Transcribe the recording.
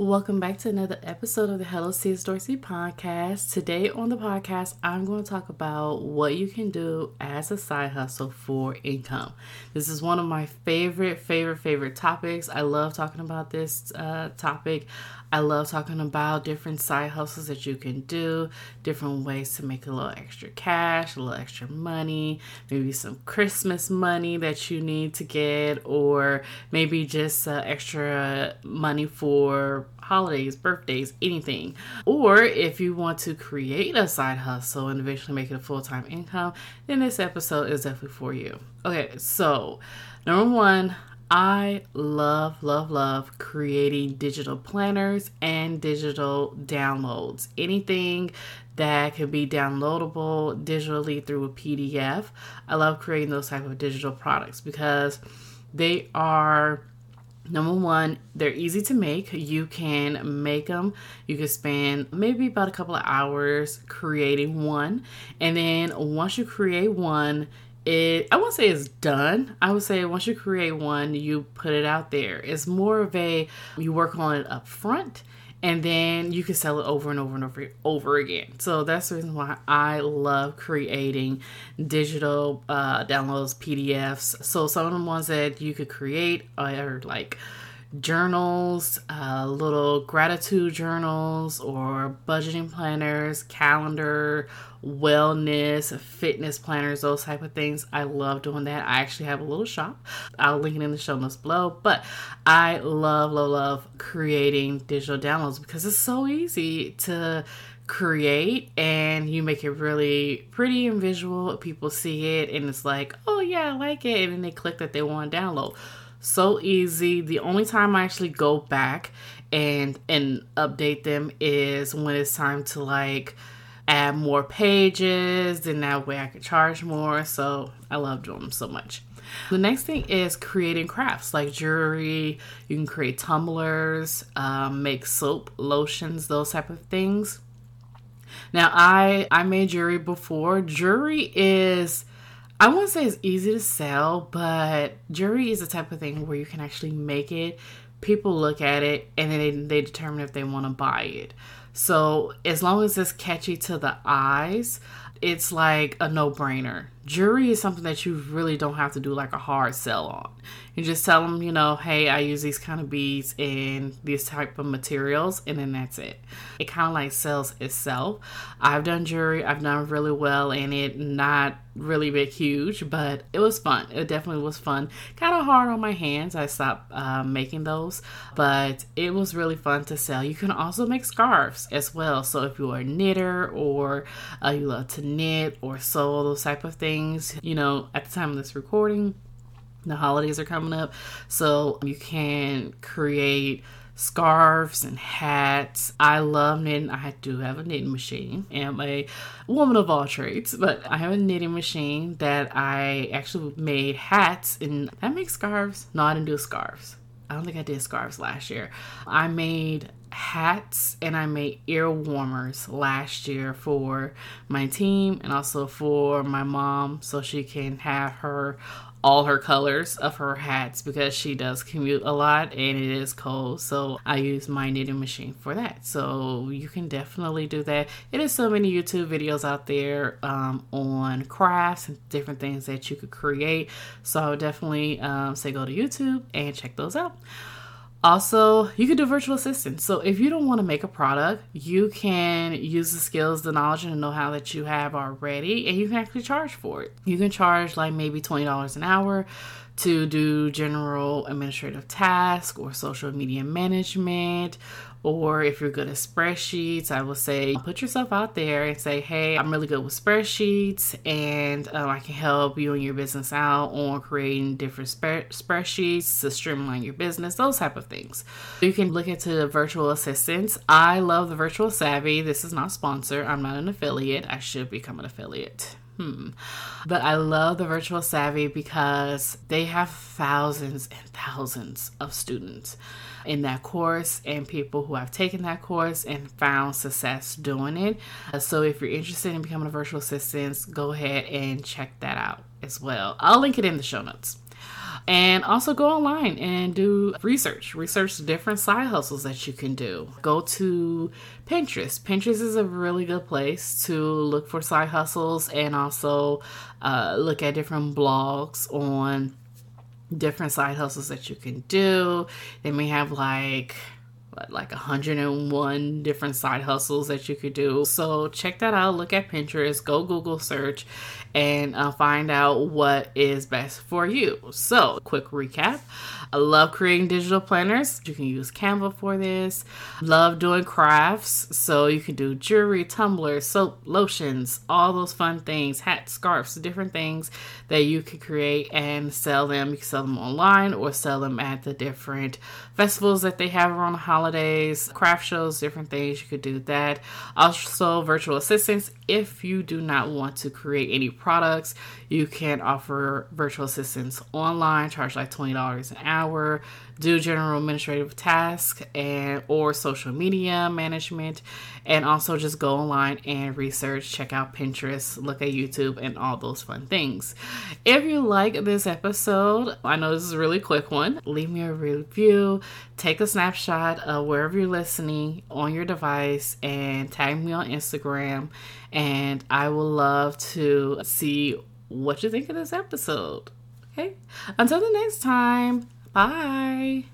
Welcome back to another episode of the Hello C.S. Dorsey podcast. Today on the podcast, I'm going to talk about what you can do as a side hustle for income. This is one of my favorite, favorite, favorite topics. I love talking about this uh, topic. I love talking about different side hustles that you can do, different ways to make a little extra cash, a little extra money, maybe some Christmas money that you need to get, or maybe just uh, extra money for holidays, birthdays, anything. Or if you want to create a side hustle and eventually make it a full time income, then this episode is definitely for you. Okay, so number one, I love, love, love creating digital planners and digital downloads. Anything that can be downloadable digitally through a PDF. I love creating those type of digital products because they are Number one, they're easy to make. You can make them. You can spend maybe about a couple of hours creating one. And then once you create one, it I won't say it's done. I would say once you create one, you put it out there. It's more of a you work on it up front and then you can sell it over and over and over over again. So that's the reason why I love creating digital uh, downloads, PDFs. So some of the ones that you could create are like journals, uh, little gratitude journals, or budgeting planners, calendar, wellness, fitness planners, those type of things. I love doing that. I actually have a little shop. I'll link it in the show notes below. But I love, love, love creating digital downloads because it's so easy to create and you make it really pretty and visual. People see it and it's like, oh yeah, I like it. And then they click that they want to download so easy. The only time I actually go back and and update them is when it's time to like add more pages then that way I can charge more. So I love doing them so much. The next thing is creating crafts like jewelry. You can create tumblers, um, make soap, lotions, those type of things. Now I I made jewelry before. Jewelry is I won't say it's easy to sell, but jewelry is the type of thing where you can actually make it. People look at it and then they, they determine if they want to buy it. So as long as it's catchy to the eyes, it's like a no brainer. Jewelry is something that you really don't have to do like a hard sell on. You just tell them, you know, hey, I use these kind of beads and these type of materials, and then that's it. It kind of like sells itself. I've done jewelry, I've done really well in it, not really big, huge, but it was fun. It definitely was fun. Kind of hard on my hands. I stopped uh, making those, but it was really fun to sell. You can also make scarves as well. So if you're a knitter or uh, you love to knit or sew, those type of things, you know, at the time of this recording, the holidays are coming up, so you can create scarves and hats. I love knitting. I do have a knitting machine. I'm a woman of all trades, but I have a knitting machine that I actually made hats and I make scarves. No, I didn't do scarves. I don't think I did scarves last year. I made hats and I made ear warmers last year for my team and also for my mom so she can have her all her colors of her hats because she does commute a lot and it is cold. So I use my knitting machine for that. So you can definitely do that. It is so many YouTube videos out there um, on crafts and different things that you could create. So I would definitely um, say go to YouTube and check those out. Also, you can do virtual assistant. So if you don't want to make a product, you can use the skills, the knowledge, and the know-how that you have already, and you can actually charge for it. You can charge like maybe twenty dollars an hour to do general administrative tasks or social media management or if you're good at spreadsheets, I will say put yourself out there and say, hey, I'm really good with spreadsheets and um, I can help you and your business out on creating different spreadsheets to streamline your business, those type of things. You can look into virtual assistants. I love the Virtual Savvy. This is not sponsored. I'm not an affiliate. I should become an affiliate. Hmm. But I love the Virtual Savvy because they have thousands and thousands of students in that course and people who have taken that course and found success doing it. So if you're interested in becoming a virtual assistant, go ahead and check that out as well. I'll link it in the show notes. And also go online and do research. Research different side hustles that you can do. Go to Pinterest. Pinterest is a really good place to look for side hustles and also uh, look at different blogs on different side hustles that you can do. They may have like like 101 different side hustles that you could do. So check that out. Look at Pinterest, go Google search, and uh, find out what is best for you. So, quick recap I love creating digital planners. You can use Canva for this. Love doing crafts. So you can do jewelry, tumblers, soap, lotions, all those fun things, hats, scarves, different things that you can create and sell them. You can sell them online or sell them at the different festivals that they have around the holidays, craft shows, different things. You could do that. Also, virtual assistants. If you do not want to create any products, you can offer virtual assistants online, charge like $20 an hour, do general administrative tasks and or social media management and also just go online and research check out pinterest look at youtube and all those fun things. If you like this episode i know this is a really quick one leave me a review take a snapshot of wherever you're listening on your device and tag me on instagram and i will love to see what you think of this episode okay? Until the next time Bye.